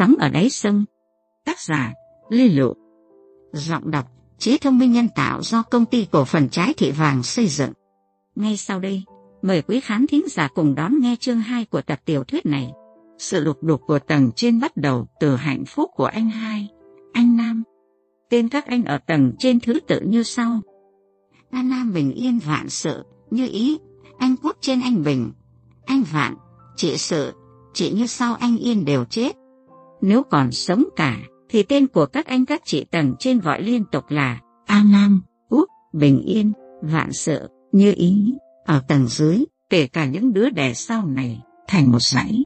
sóng ở đáy sông. Tác giả Lê lụ. Giọng đọc Trí thông minh nhân tạo do công ty cổ phần trái thị vàng xây dựng. Ngay sau đây, mời quý khán thính giả cùng đón nghe chương 2 của tập tiểu thuyết này. Sự lục đục của tầng trên bắt đầu từ hạnh phúc của anh hai, anh Nam. Tên các anh ở tầng trên thứ tự như sau. Anh Nam bình yên vạn sự, như ý, anh Quốc trên anh Bình, anh Vạn, chị Sự, chị như sau anh Yên đều chết. Nếu còn sống cả, thì tên của các anh các chị tầng trên gọi liên tục là A Nam, Út, Bình Yên, Vạn Sự, Như Ý. Ở tầng dưới, kể cả những đứa đẻ sau này, thành một dãy.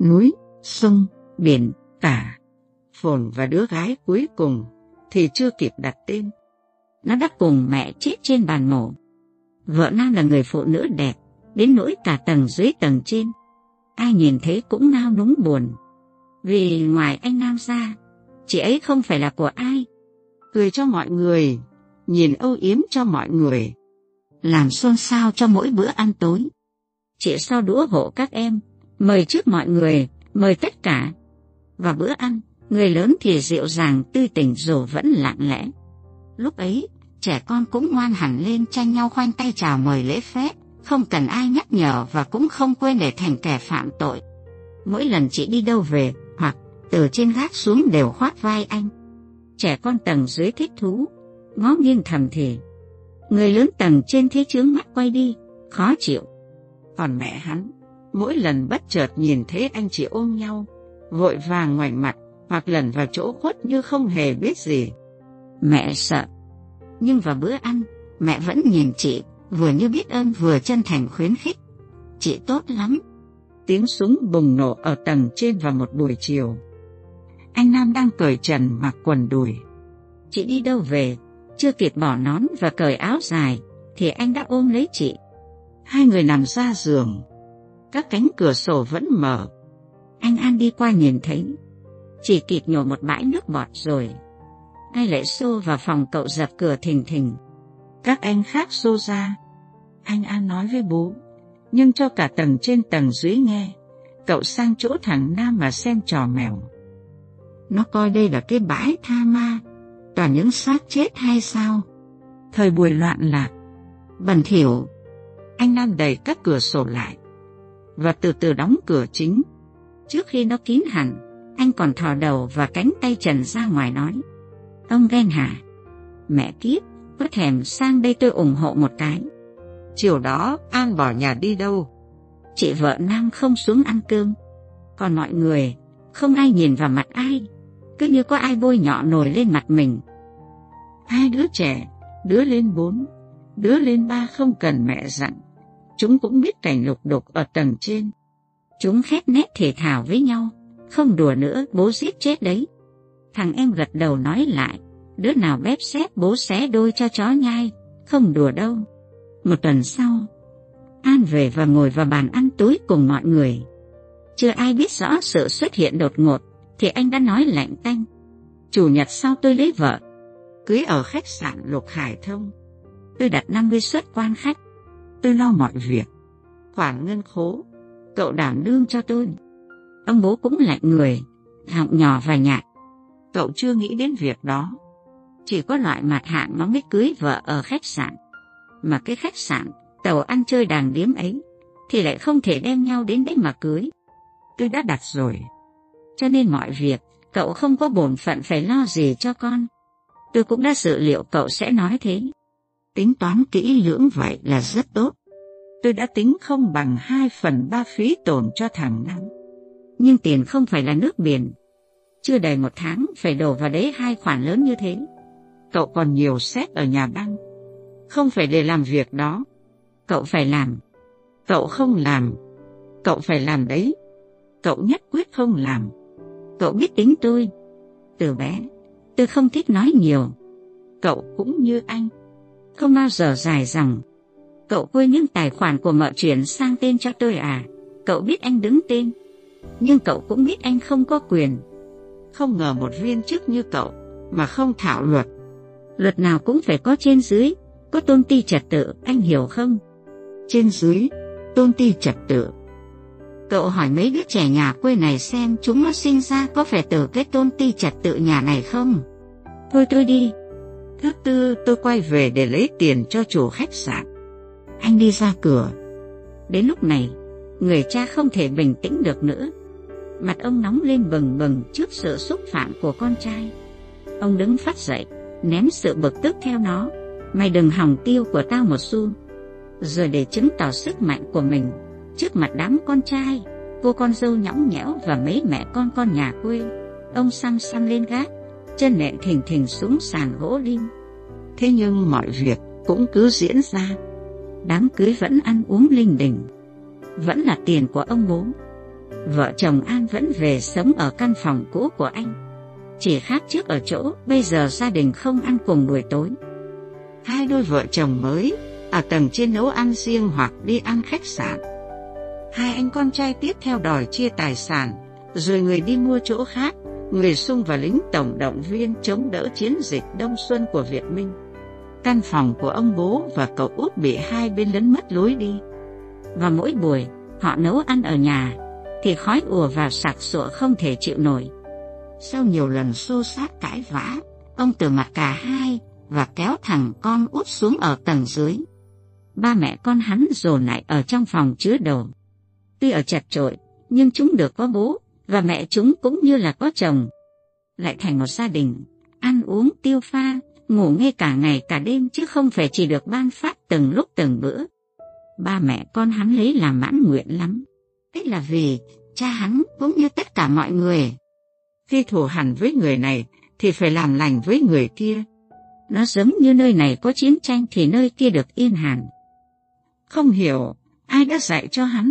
Núi, sông, biển, cả. Phồn và đứa gái cuối cùng thì chưa kịp đặt tên. Nó đã cùng mẹ chết trên bàn mổ. Vợ Nam là người phụ nữ đẹp, đến nỗi cả tầng dưới tầng trên. Ai nhìn thấy cũng nao núng buồn. Vì ngoài anh Nam ra, chị ấy không phải là của ai. Cười cho mọi người, nhìn âu yếm cho mọi người. Làm xôn xao cho mỗi bữa ăn tối. Chị so đũa hộ các em, mời trước mọi người, mời tất cả. Và bữa ăn, người lớn thì dịu dàng tươi tỉnh dù vẫn lặng lẽ. Lúc ấy, trẻ con cũng ngoan hẳn lên tranh nhau khoanh tay chào mời lễ phép, không cần ai nhắc nhở và cũng không quên để thành kẻ phạm tội. Mỗi lần chị đi đâu về, từ trên gác xuống đều khoác vai anh. Trẻ con tầng dưới thích thú, ngó nghiêng thầm thì. Người lớn tầng trên thế chướng mắt quay đi, khó chịu. Còn mẹ hắn, mỗi lần bất chợt nhìn thấy anh chị ôm nhau, vội vàng ngoảnh mặt hoặc lần vào chỗ khuất như không hề biết gì. Mẹ sợ. Nhưng vào bữa ăn, mẹ vẫn nhìn chị, vừa như biết ơn vừa chân thành khuyến khích. Chị tốt lắm. Tiếng súng bùng nổ ở tầng trên vào một buổi chiều. Anh Nam đang cởi trần mặc quần đùi. Chị đi đâu về, chưa kịp bỏ nón và cởi áo dài, thì anh đã ôm lấy chị. Hai người nằm ra giường. Các cánh cửa sổ vẫn mở. Anh An đi qua nhìn thấy. Chỉ kịp nhổ một bãi nước bọt rồi. Ai lại xô vào phòng cậu dập cửa thình thình. Các anh khác xô ra. Anh An nói với bố. Nhưng cho cả tầng trên tầng dưới nghe. Cậu sang chỗ thằng Nam mà xem trò mèo. Nó coi đây là cái bãi tha ma. Toàn những xác chết hay sao? Thời buổi loạn lạc. Bẩn thỉu. Anh Nam đẩy các cửa sổ lại. Và từ từ đóng cửa chính. Trước khi nó kín hẳn, anh còn thò đầu và cánh tay trần ra ngoài nói. Ông ghen hả? Mẹ kiếp, có thèm sang đây tôi ủng hộ một cái. Chiều đó An bỏ nhà đi đâu? Chị vợ Nam không xuống ăn cơm. Còn mọi người, không ai nhìn vào mặt ai. Cứ như có ai bôi nhọ nổi lên mặt mình. Hai đứa trẻ, đứa lên bốn, đứa lên ba không cần mẹ dặn. Chúng cũng biết cảnh lục đục ở tầng trên. Chúng khét nét thể thảo với nhau. Không đùa nữa, bố giết chết đấy. Thằng em gật đầu nói lại, đứa nào bếp xếp bố xé đôi cho chó nhai, không đùa đâu. Một tuần sau, An về và ngồi vào bàn ăn tối cùng mọi người. Chưa ai biết rõ sự xuất hiện đột ngột, thì anh đã nói lạnh tanh. Chủ nhật sau tôi lấy vợ, cưới ở khách sạn Lục Hải Thông. Tôi đặt 50 suất quan khách, tôi lo mọi việc. Khoản ngân khố, cậu đảm đương cho tôi. Ông bố cũng lạnh người, họng nhỏ và nhạt. Cậu chưa nghĩ đến việc đó. Chỉ có loại mặt hạng nó mới cưới vợ ở khách sạn. Mà cái khách sạn, tàu ăn chơi đàng điếm ấy, thì lại không thể đem nhau đến đấy mà cưới. Tôi đã đặt rồi. Cho nên mọi việc, cậu không có bổn phận phải lo gì cho con. Tôi cũng đã dự liệu cậu sẽ nói thế. Tính toán kỹ lưỡng vậy là rất tốt. Tôi đã tính không bằng hai phần ba phí tổn cho thằng Năm. Nhưng tiền không phải là nước biển. Chưa đầy một tháng phải đổ vào đấy hai khoản lớn như thế. Cậu còn nhiều xét ở nhà băng. Không phải để làm việc đó. Cậu phải làm. Cậu không làm. Cậu phải làm đấy. Cậu nhất quyết không làm. Cậu biết tính tôi. Từ bé, tôi không thích nói nhiều. Cậu cũng như anh. Không bao giờ dài dòng. Cậu quên những tài khoản của mợ chuyển sang tên cho tôi à? Cậu biết anh đứng tên. Nhưng cậu cũng biết anh không có quyền. Không ngờ một viên chức như cậu mà không thảo luật. Luật nào cũng phải có trên dưới, có tôn ti trật tự, anh hiểu không? Trên dưới, tôn ti trật tự. Cậu hỏi mấy đứa trẻ nhà quê này xem chúng nó sinh ra có phải từ cái tôn ti trật tự nhà này không? Thôi tôi đi. Thứ tư tôi quay về để lấy tiền cho chủ khách sạn. Anh đi ra cửa. Đến lúc này, người cha không thể bình tĩnh được nữa. Mặt ông nóng lên bừng bừng trước sự xúc phạm của con trai. Ông đứng phát dậy, ném sự bực tức theo nó. Mày đừng hỏng tiêu của tao một xu. Rồi để chứng tỏ sức mạnh của mình, trước mặt đám con trai, cô con dâu nhõng nhẽo và mấy mẹ con con nhà quê, ông xăm xăm lên gác, chân nện thình thình xuống sàn gỗ lim. Thế nhưng mọi việc cũng cứ diễn ra. Đám cưới vẫn ăn uống linh đình. Vẫn là tiền của ông bố. Vợ chồng An vẫn về sống ở căn phòng cũ của anh. Chỉ khác trước ở chỗ bây giờ gia đình không ăn cùng buổi tối. Hai đôi vợ chồng mới ở tầng trên nấu ăn riêng hoặc đi ăn khách sạn. Hai anh con trai tiếp theo đòi chia tài sản, rồi người đi mua chỗ khác, người sung và lính tổng động viên chống đỡ chiến dịch Đông Xuân của Việt Minh. Căn phòng của ông bố và cậu út bị hai bên lấn mất lối đi. Và mỗi buổi, họ nấu ăn ở nhà, thì khói ùa vào sặc sụa không thể chịu nổi. Sau nhiều lần xô sát cãi vã, ông từ mặt cả hai và kéo thằng con út xuống ở tầng dưới. Ba mẹ con hắn dồn lại ở trong phòng chứa đồ. Tuy ở chặt trội, nhưng chúng được có bố, và mẹ chúng cũng như là có chồng. Lại thành một gia đình, ăn uống tiêu pha, ngủ nghe cả ngày cả đêm chứ không phải chỉ được ban phát từng lúc từng bữa. Ba mẹ con hắn lấy làm mãn nguyện lắm. Thế là vì cha hắn cũng như tất cả mọi người. Khi thù hằn với người này thì phải làm lành với người kia. Nó giống như nơi này có chiến tranh thì nơi kia được yên hẳn Không hiểu ai đã dạy cho hắn,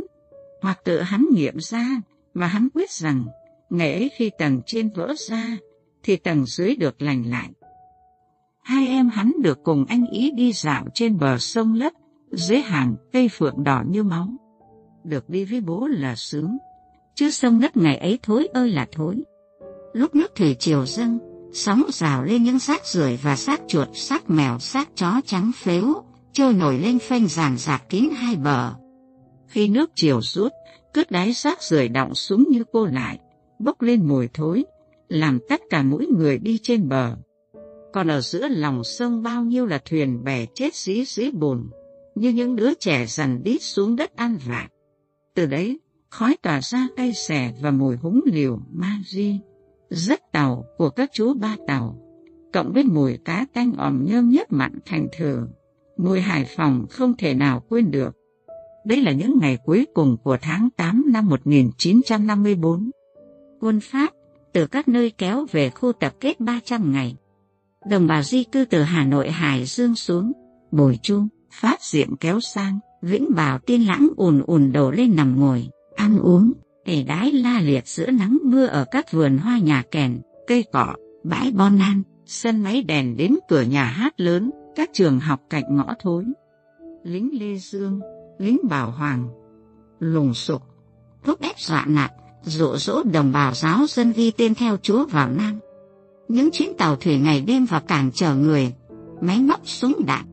hoặc tự hắn nghiệm ra và hắn quyết rằng ngày ấy khi tầng trên vỡ ra thì tầng dưới được lành lại. Hai em hắn được cùng anh ý đi dạo trên bờ sông lấp dưới hàng cây phượng đỏ như máu. Được đi với bố là sướng, chứ sông đất ngày ấy thối ơi là thối. Lúc nước thủy triều dâng, sóng rào lên những xác rưởi và xác chuột, xác mèo, xác chó trắng phếu, trôi nổi lên phênh ràng rạc kín hai bờ. Khi nước chiều rút, cướp đáy xác rưởi đọng xuống như cô lại, bốc lên mùi thối, làm tất cả mỗi người đi trên bờ. Còn ở giữa lòng sông bao nhiêu là thuyền bè chết dí dưới bùn, như những đứa trẻ dần đít xuống đất ăn vạ. Từ đấy, khói tỏa ra cây xẻ và mùi húng liều ma di, rất tàu của các chú ba tàu, cộng với mùi cá tanh òm nhơm nhất mặn thành thừa, mùi Hải Phòng không thể nào quên được. Đây là những ngày cuối cùng của tháng 8 năm 1954. Quân Pháp từ các nơi kéo về khu tập kết 300 ngày. Đồng bào di cư từ Hà Nội Hải Dương xuống, Bồi Chu, Phát Diệm kéo sang, Vĩnh Bảo Tiên Lãng ùn ùn đổ lên nằm ngồi, ăn uống, để đái la liệt giữa nắng mưa ở các vườn hoa nhà kèn, cây cỏ, bãi bon nan, sân máy đèn đến cửa nhà hát lớn, các trường học cạnh ngõ thối. Lính Lê Dương, lính Bảo Hoàng, lùng sục, thúc ép dọa nạt, dụ dỗ đồng bào giáo dân ghi tên theo Chúa vào Nam. Những chuyến tàu thủy ngày đêm vào cảng chở người, máy móc súng đạn.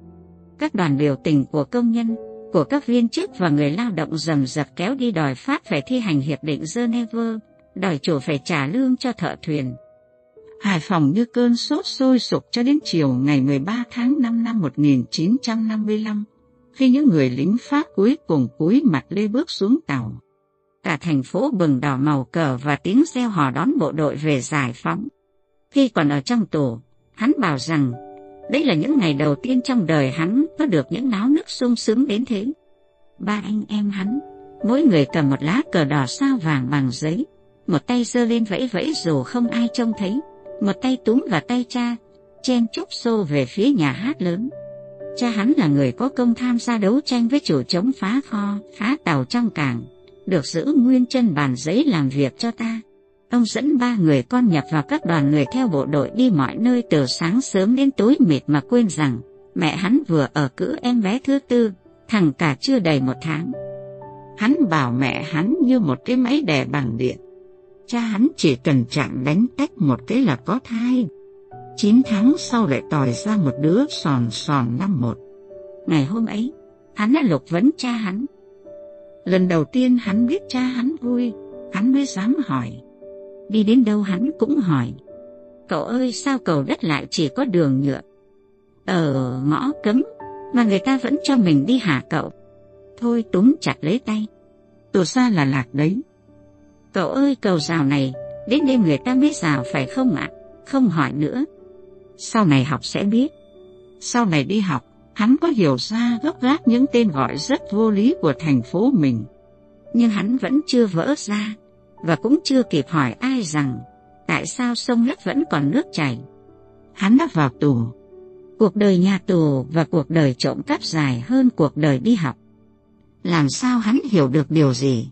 Các đoàn biểu tình của công nhân, của các viên chức và người lao động rầm rập kéo đi đòi Pháp phải thi hành Hiệp định Geneva, đòi chủ phải trả lương cho thợ thuyền. Hải Phòng như cơn sốt sôi sục cho đến chiều ngày 13 tháng 5 năm 1955, khi những người lính Pháp cuối cùng cúi mặt lê bước xuống tàu. Cả thành phố bừng đỏ màu cờ và tiếng reo hò đón bộ đội về giải phóng. Khi còn ở trong tù, hắn bảo rằng đây là những ngày đầu tiên trong đời hắn có được những náo nước sung sướng đến thế. Ba anh em hắn, mỗi người cầm một lá cờ đỏ sao vàng bằng giấy, một tay giơ lên vẫy vẫy dù không ai trông thấy, một tay túm vào tay cha, chen chúc xô về phía nhà hát lớn. Cha hắn là người có công tham gia đấu tranh với chủ chống phá kho, phá tàu trong cảng, được giữ nguyên chân bàn giấy làm việc cho ta. Ông dẫn ba người con nhập vào các đoàn người theo bộ đội đi mọi nơi từ sáng sớm đến tối mệt mà quên rằng mẹ hắn vừa ở cữ em bé thứ tư, thằng cả chưa đầy một tháng. Hắn bảo mẹ hắn như một cái máy đè bằng điện. Cha hắn chỉ cần chạm đánh tách một cái là có thai. Chín tháng sau lại tòi ra một đứa sòn sòn năm một. Ngày hôm ấy, hắn đã lục vấn cha hắn. Lần đầu tiên hắn biết cha hắn vui, hắn mới dám hỏi. Đi đến đâu hắn cũng hỏi. Cậu ơi sao cầu đất lại chỉ có đường nhựa? Ở ngõ cấm, mà người ta vẫn cho mình đi hả cậu? Thôi túm chặt lấy tay. tù ra là lạc đấy. Cậu ơi cầu rào này, đến đêm người ta mới rào phải không ạ? Không hỏi nữa. Sau này học sẽ biết. Sau này đi học, hắn có hiểu ra gốc gác những tên gọi rất vô lý của thành phố mình. Nhưng hắn vẫn chưa vỡ ra, và cũng chưa kịp hỏi ai rằng tại sao sông đất vẫn còn nước chảy. Hắn đã vào tù. Cuộc đời nhà tù và cuộc đời trộm cắp dài hơn cuộc đời đi học. Làm sao hắn hiểu được điều gì?